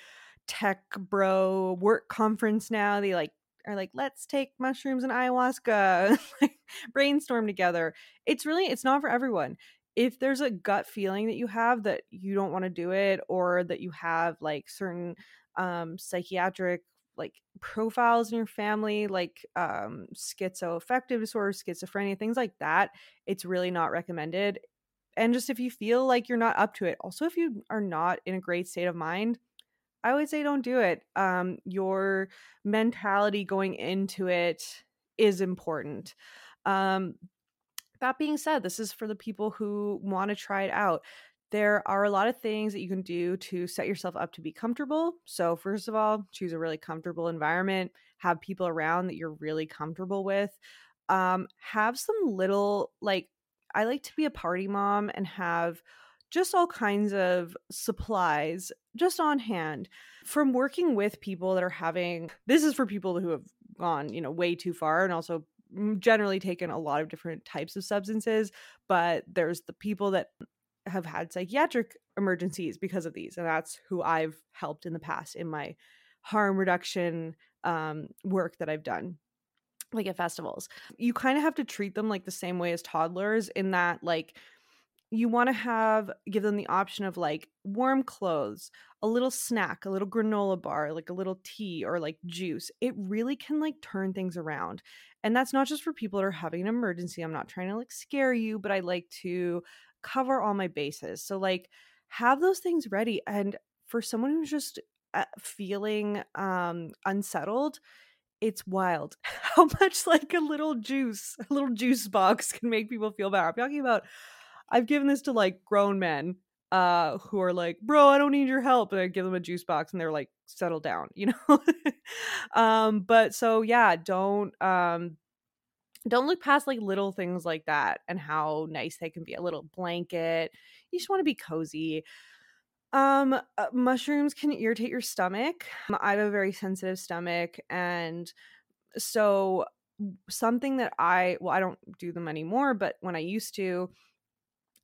tech bro work conference now, they like are like, let's take mushrooms and ayahuasca, brainstorm together. It's really, it's not for everyone. If there's a gut feeling that you have that you don't want to do it, or that you have like certain um, psychiatric like profiles in your family, like um, schizoaffective disorder, schizophrenia, things like that, it's really not recommended. And just if you feel like you're not up to it, also if you are not in a great state of mind, I would say don't do it. Um, your mentality going into it is important. Um, that being said, this is for the people who want to try it out. There are a lot of things that you can do to set yourself up to be comfortable. So, first of all, choose a really comfortable environment, have people around that you're really comfortable with. Um, have some little, like, I like to be a party mom and have just all kinds of supplies just on hand from working with people that are having this is for people who have gone you know way too far and also generally taken a lot of different types of substances but there's the people that have had psychiatric emergencies because of these and that's who i've helped in the past in my harm reduction um, work that i've done like at festivals. You kind of have to treat them like the same way as toddlers in that like you want to have give them the option of like warm clothes, a little snack, a little granola bar, like a little tea or like juice. It really can like turn things around. And that's not just for people that are having an emergency. I'm not trying to like scare you, but I like to cover all my bases. So like have those things ready and for someone who's just uh, feeling um unsettled, it's wild how much like a little juice, a little juice box can make people feel better. I'm talking about I've given this to like grown men uh who are like, "Bro, I don't need your help." And I give them a juice box and they're like, "Settle down," you know? um but so yeah, don't um don't look past like little things like that and how nice they can be. A little blanket. You just want to be cozy. Um, uh, mushrooms can irritate your stomach. I have a very sensitive stomach, and so something that I well, I don't do them anymore, but when I used to,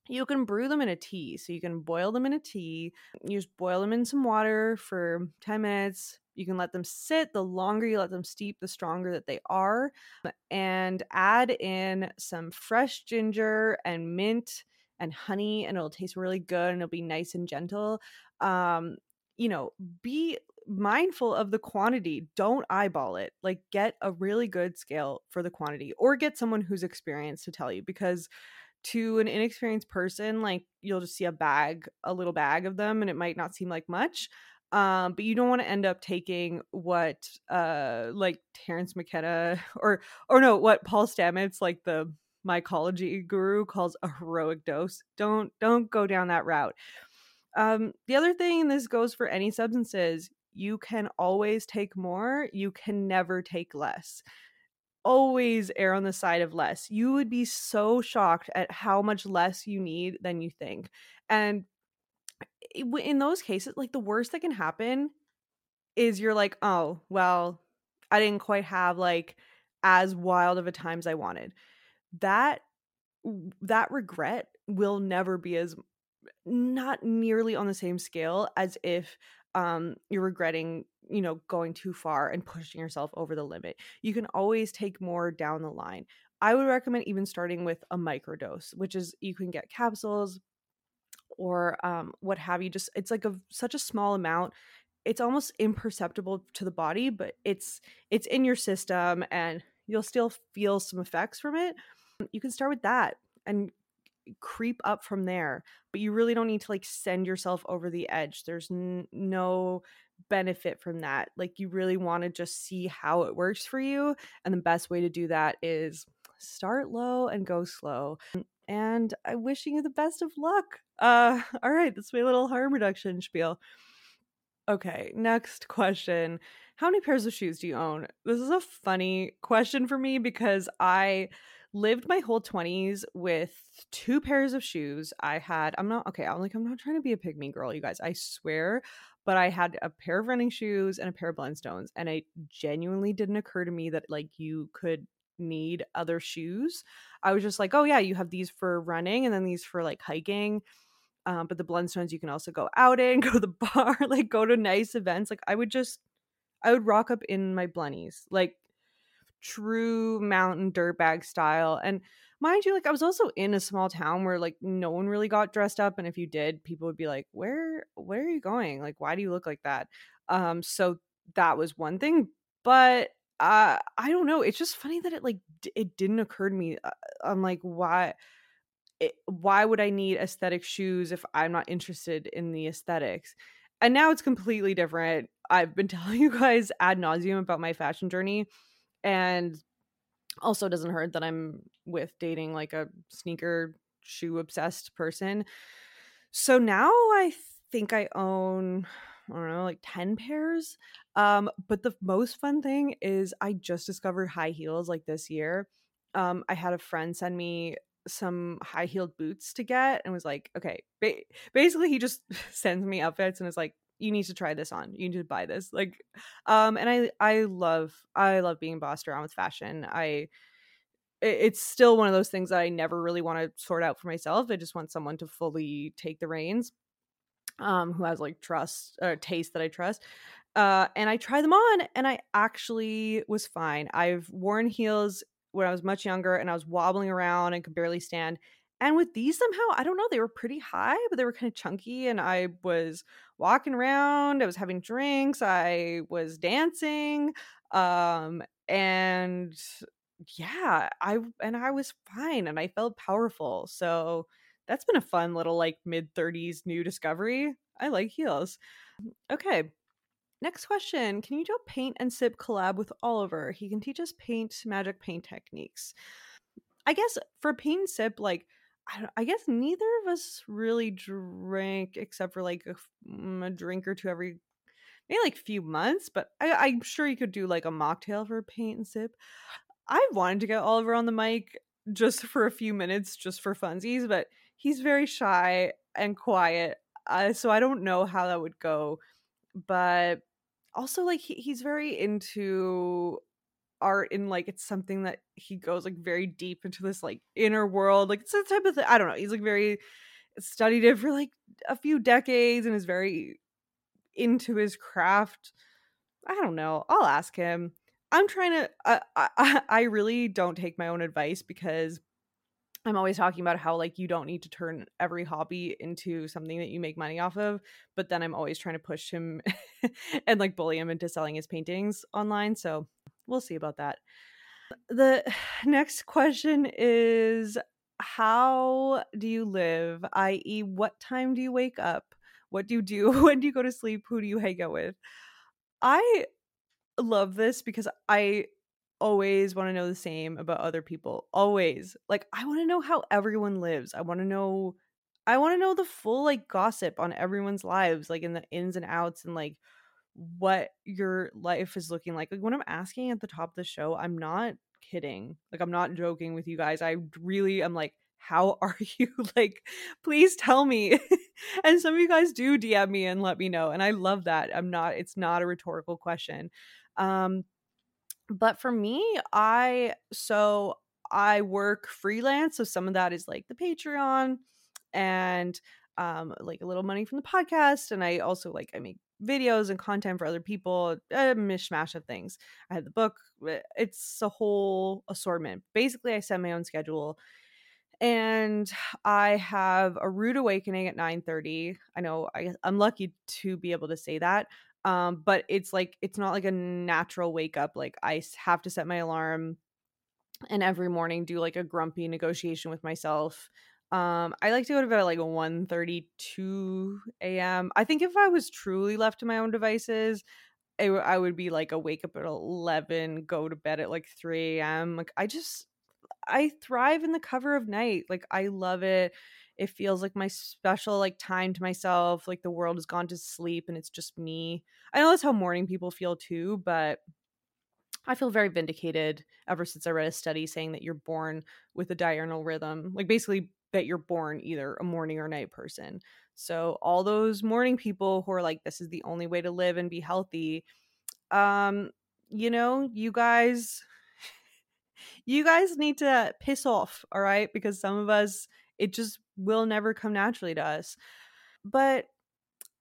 you can brew them in a tea. So you can boil them in a tea. You just boil them in some water for 10 minutes. You can let them sit. The longer you let them steep, the stronger that they are. And add in some fresh ginger and mint and honey, and it'll taste really good and it'll be nice and gentle. Um, you know, be mindful of the quantity. Don't eyeball it. Like, get a really good scale for the quantity or get someone who's experienced to tell you because to an inexperienced person, like you'll just see a bag, a little bag of them, and it might not seem like much. Um, but you don't want to end up taking what uh like Terence McKenna or or no, what Paul Stamets, like the mycology guru, calls a heroic dose. Don't don't go down that route. Um, the other thing, and this goes for any substances, you can always take more, you can never take less always err on the side of less. You would be so shocked at how much less you need than you think. And in those cases, like the worst that can happen is you're like, oh, well, I didn't quite have like as wild of a time as I wanted. That that regret will never be as not nearly on the same scale as if um you're regretting you know going too far and pushing yourself over the limit. You can always take more down the line. I would recommend even starting with a microdose which is you can get capsules or um, what have you just it's like a such a small amount. It's almost imperceptible to the body but it's it's in your system and you'll still feel some effects from it. You can start with that and creep up from there but you really don't need to like send yourself over the edge there's n- no benefit from that like you really want to just see how it works for you and the best way to do that is start low and go slow. And I'm wishing you the best of luck. Uh, all right, that's my little harm reduction spiel. Okay, next question. How many pairs of shoes do you own? This is a funny question for me because I lived my whole 20s with two pairs of shoes. I had, I'm not, okay, I'm like, I'm not trying to be a pick-me girl, you guys. I swear. But I had a pair of running shoes and a pair of Blundstones. And it genuinely didn't occur to me that like you could need other shoes. I was just like, oh yeah, you have these for running and then these for like hiking. Um, but the Blundstones you can also go out in, go to the bar, like go to nice events. Like I would just I would rock up in my blunnies, like true mountain dirtbag style. And mind you, like I was also in a small town where like no one really got dressed up, and if you did, people would be like, "Where, where are you going? Like, why do you look like that?" Um, so that was one thing, but uh, I don't know. It's just funny that it like d- it didn't occur to me. Uh, I'm like, why? It, why would I need aesthetic shoes if I'm not interested in the aesthetics? And now it's completely different. I've been telling you guys ad nauseum about my fashion journey, and also doesn't hurt that I'm with dating like a sneaker shoe obsessed person. So now I think I own I don't know, like 10 pairs. Um, but the most fun thing is I just discovered high heels like this year. Um, I had a friend send me some high heeled boots to get and was like, okay, ba- basically he just sends me outfits and is like, you need to try this on. You need to buy this. Like, um, and I I love I love being bossed around with fashion. I it's still one of those things that I never really want to sort out for myself. I just want someone to fully take the reins, um, who has like trust or taste that I trust. Uh, and I try them on, and I actually was fine. I've worn heels when I was much younger, and I was wobbling around and could barely stand. And with these, somehow, I don't know, they were pretty high, but they were kind of chunky. And I was walking around, I was having drinks, I was dancing. Um, and yeah, I and I was fine and I felt powerful. So that's been a fun little like mid 30s new discovery. I like heels. Okay. Next question. Can you do a paint and sip collab with Oliver? He can teach us paint magic paint techniques. I guess for paint and sip, like I, I guess neither of us really drink except for like a, mm, a drink or two every maybe like few months. But I, I'm sure you could do like a mocktail for paint and sip. I wanted to get Oliver on the mic just for a few minutes, just for funsies, but he's very shy and quiet. Uh, so I don't know how that would go. But also, like, he, he's very into art and like it's something that he goes like very deep into this like inner world. Like, it's the type of thing, I don't know. He's like very studied it for like a few decades and is very into his craft. I don't know. I'll ask him. I'm trying to. Uh, I I really don't take my own advice because I'm always talking about how like you don't need to turn every hobby into something that you make money off of, but then I'm always trying to push him and like bully him into selling his paintings online. So we'll see about that. The next question is how do you live? i.e., what time do you wake up? What do you do? When do you go to sleep? Who do you hang out with? I love this because I always want to know the same about other people. Always. Like I want to know how everyone lives. I want to know I want to know the full like gossip on everyone's lives, like in the ins and outs and like what your life is looking like. Like when I'm asking at the top of the show, I'm not kidding. Like I'm not joking with you guys. I really am like how are you? like, please tell me. and some of you guys do DM me and let me know. And I love that. I'm not, it's not a rhetorical question. Um, but for me, I so I work freelance, so some of that is like the Patreon and um like a little money from the podcast and I also like I make videos and content for other people, a mishmash of things. I have the book, eh, it's a whole assortment. Basically, I set my own schedule and I have a rude awakening at 9:30. I know I, I'm lucky to be able to say that um but it's like it's not like a natural wake up like i have to set my alarm and every morning do like a grumpy negotiation with myself um i like to go to bed at like 1 32 a.m i think if i was truly left to my own devices I would be like a wake up at 11 go to bed at like 3 a.m like i just I thrive in the cover of night. Like I love it. It feels like my special like time to myself. Like the world has gone to sleep and it's just me. I know that's how morning people feel too, but I feel very vindicated ever since I read a study saying that you're born with a diurnal rhythm. Like basically that you're born either a morning or night person. So all those morning people who are like this is the only way to live and be healthy um you know, you guys you guys need to piss off, all right? Because some of us it just will never come naturally to us. But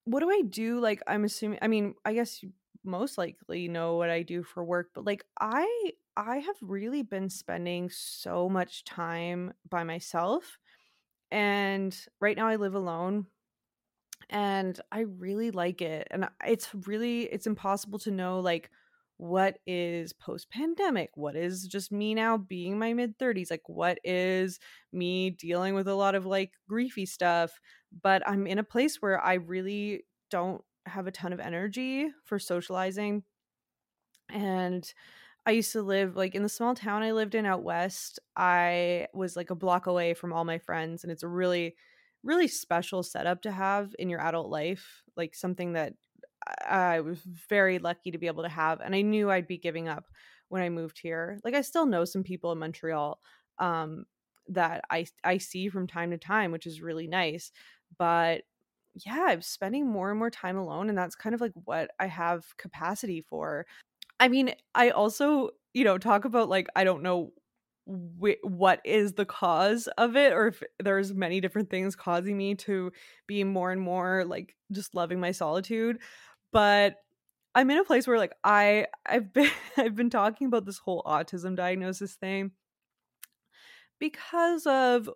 what do I do? Like I'm assuming I mean, I guess you most likely know what I do for work, but like I I have really been spending so much time by myself. And right now I live alone and I really like it. And it's really it's impossible to know like what is post pandemic? What is just me now being my mid 30s? Like what is me dealing with a lot of like griefy stuff, but I'm in a place where I really don't have a ton of energy for socializing. And I used to live like in the small town I lived in out west. I was like a block away from all my friends and it's a really really special setup to have in your adult life, like something that I was very lucky to be able to have and I knew I'd be giving up when I moved here. Like I still know some people in Montreal um that I I see from time to time, which is really nice. But yeah, I'm spending more and more time alone and that's kind of like what I have capacity for. I mean, I also, you know, talk about like I don't know wh- what is the cause of it or if there's many different things causing me to be more and more like just loving my solitude but i'm in a place where like i i've been i've been talking about this whole autism diagnosis thing because of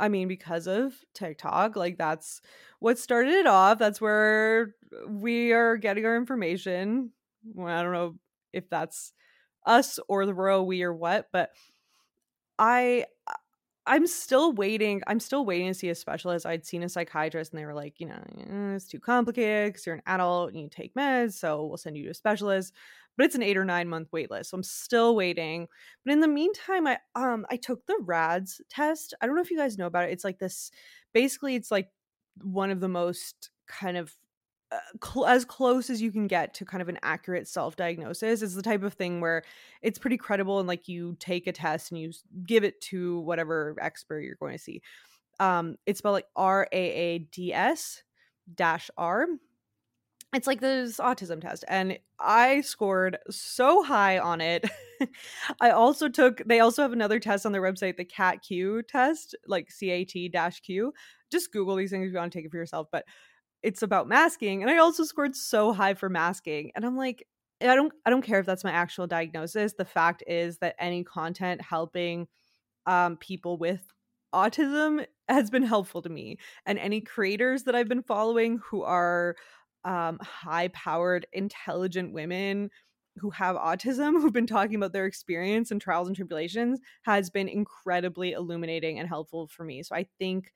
I mean, because of TikTok, like that's what started it off. That's where we are getting our information. Well, I don't know if that's us or the royal we or what, but I I'm still waiting. I'm still waiting to see a specialist. I'd seen a psychiatrist and they were like, you know, eh, it's too complicated because you're an adult and you take meds. So we'll send you to a specialist. But it's an eight or nine month wait list. So I'm still waiting. But in the meantime, I um I took the RAADS test. I don't know if you guys know about it. It's like this basically it's like one of the most kind of uh, cl- as close as you can get to kind of an accurate self-diagnosis is the type of thing where it's pretty credible and like you take a test and you give it to whatever expert you're going to see. Um it's spelled like r-a-a-d-s dash r. It's like this autism test and i scored so high on it. I also took they also have another test on their website the cat q test like cat dash q. Just google these things if you want to take it for yourself but it's about masking and i also scored so high for masking and i'm like i don't i don't care if that's my actual diagnosis the fact is that any content helping um, people with autism has been helpful to me and any creators that i've been following who are um, high powered intelligent women who have autism who've been talking about their experience and trials and tribulations has been incredibly illuminating and helpful for me so i think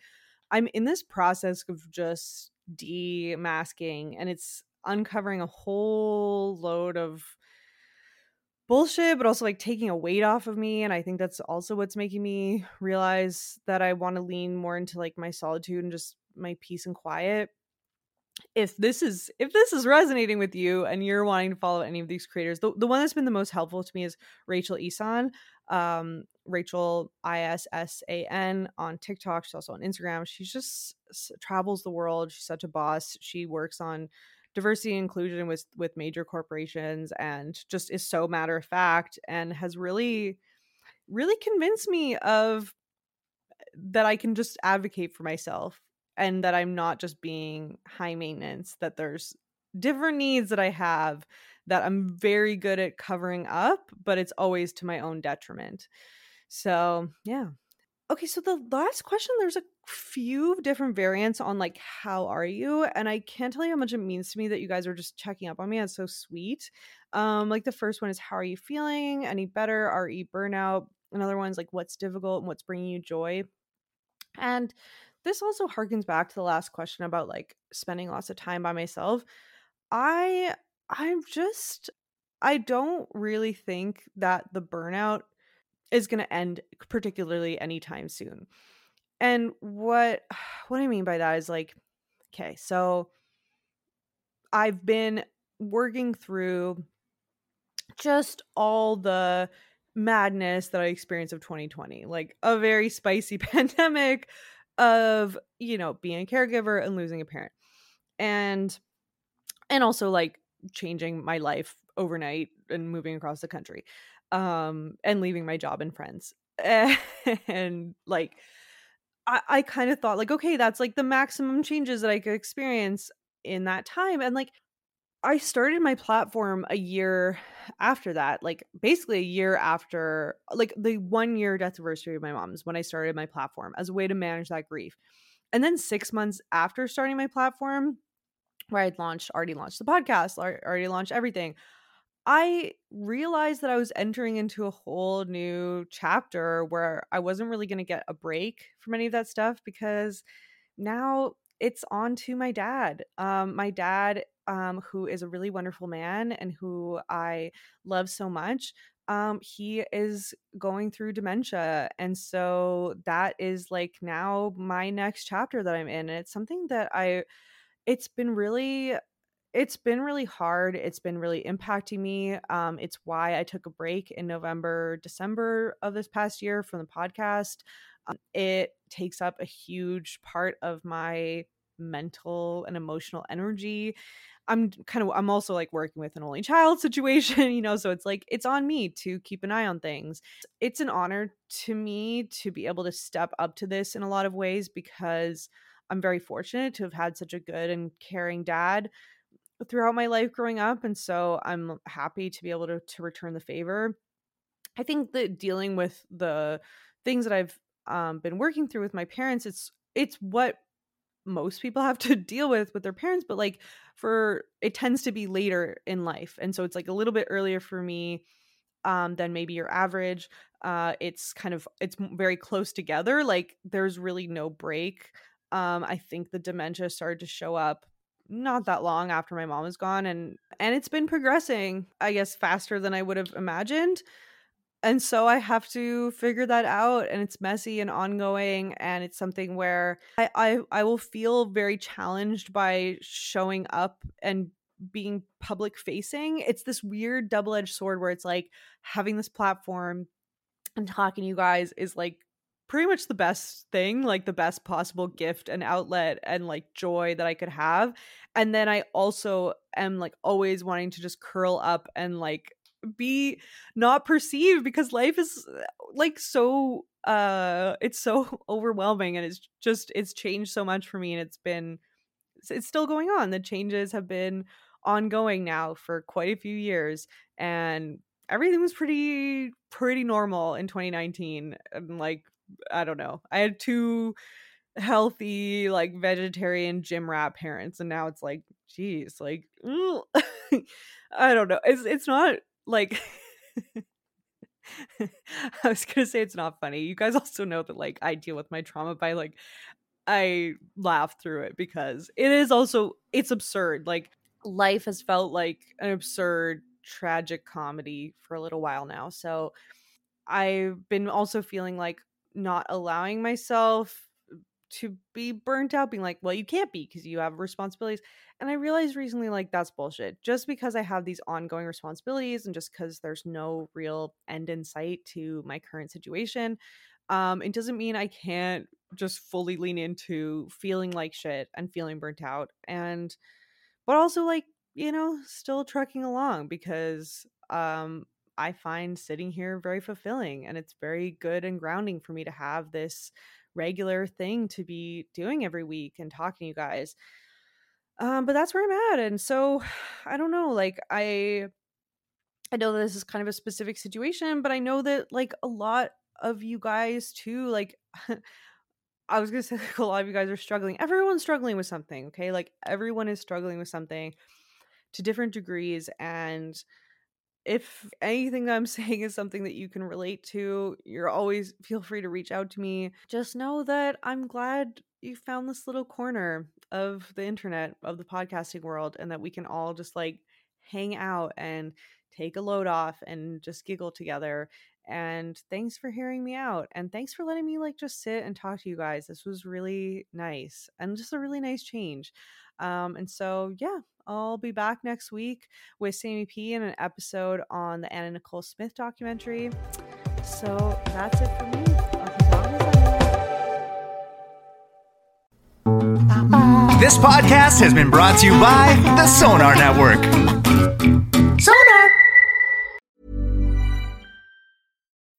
i'm in this process of just demasking and it's uncovering a whole load of bullshit but also like taking a weight off of me and i think that's also what's making me realize that i want to lean more into like my solitude and just my peace and quiet. If this is if this is resonating with you and you're wanting to follow any of these creators the, the one that's been the most helpful to me is rachel issan um rachel i-s-s-a-n on tiktok she's also on instagram she just s- travels the world she's such a boss she works on diversity and inclusion with with major corporations and just is so matter of fact and has really really convinced me of that I can just advocate for myself and that I'm not just being high maintenance, that there's different needs that I have that I'm very good at covering up, but it's always to my own detriment. So, yeah. Okay, so the last question there's a few different variants on like how are you and I can't tell you how much it means to me that you guys are just checking up on me. It's so sweet. Um like the first one is how are you feeling? Any better? RE burnout. Another one's like what's difficult and what's bringing you joy. And this also harkens back to the last question about like spending lots of time by myself. I I'm just I don't really think that the burnout is going to end particularly anytime soon. And what what I mean by that is like okay, so I've been working through just all the madness that I experienced of 2020, like a very spicy pandemic of, you know, being a caregiver and losing a parent. And and also like changing my life overnight and moving across the country. Um and leaving my job and friends. and like I, I kind of thought like, okay, that's like the maximum changes that I could experience in that time. And like I started my platform a year after that, like basically a year after, like the one year death anniversary of my mom's when I started my platform as a way to manage that grief. And then six months after starting my platform, where I'd launched, already launched the podcast, already launched everything, I realized that I was entering into a whole new chapter where I wasn't really going to get a break from any of that stuff because now it's on to my dad. Um, my dad um, who is a really wonderful man and who I love so much, um, he is going through dementia. And so that is like now my next chapter that I'm in. And it's something that I, it's been really it's been really hard it's been really impacting me um, it's why i took a break in november december of this past year from the podcast um, it takes up a huge part of my mental and emotional energy I'm kind of I'm also like working with an only child situation, you know, so it's like it's on me to keep an eye on things. It's an honor to me to be able to step up to this in a lot of ways because I'm very fortunate to have had such a good and caring dad throughout my life growing up and so I'm happy to be able to to return the favor. I think that dealing with the things that I've um, been working through with my parents it's it's what most people have to deal with with their parents but like for it tends to be later in life and so it's like a little bit earlier for me um than maybe your average uh it's kind of it's very close together like there's really no break um i think the dementia started to show up not that long after my mom was gone and and it's been progressing i guess faster than i would have imagined and so I have to figure that out and it's messy and ongoing and it's something where I, I I will feel very challenged by showing up and being public facing. It's this weird double-edged sword where it's like having this platform and talking to you guys is like pretty much the best thing, like the best possible gift and outlet and like joy that I could have. And then I also am like always wanting to just curl up and like be not perceived because life is uh, like so uh it's so overwhelming and it's just it's changed so much for me and it's been it's still going on the changes have been ongoing now for quite a few years and everything was pretty pretty normal in 2019 and like i don't know i had two healthy like vegetarian gym rat parents and now it's like geez like i don't know it's it's not like I was gonna say it's not funny. You guys also know that like I deal with my trauma by like I laugh through it because it is also it's absurd. Like life has felt like an absurd tragic comedy for a little while now. So I've been also feeling like not allowing myself to be burnt out being like well you can't be because you have responsibilities and i realized recently like that's bullshit. Just because i have these ongoing responsibilities and just because there's no real end in sight to my current situation um it doesn't mean i can't just fully lean into feeling like shit and feeling burnt out and but also like you know still trucking along because um I find sitting here very fulfilling and it's very good and grounding for me to have this regular thing to be doing every week and talking to you guys. Um, but that's where I'm at. And so I don't know, like I I know this is kind of a specific situation, but I know that like a lot of you guys too, like I was gonna say like, a lot of you guys are struggling. Everyone's struggling with something, okay? Like everyone is struggling with something to different degrees and if anything that I'm saying is something that you can relate to, you're always feel free to reach out to me. Just know that I'm glad you found this little corner of the internet, of the podcasting world, and that we can all just like hang out and take a load off and just giggle together And thanks for hearing me out. And thanks for letting me like just sit and talk to you guys. This was really nice and just a really nice change. Um, and so, yeah, I'll be back next week with Sammy P in an episode on the Anna Nicole Smith documentary. So that's it for me. This podcast has been brought to you by the Sonar Network. Sonar!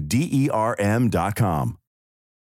D E R M.com.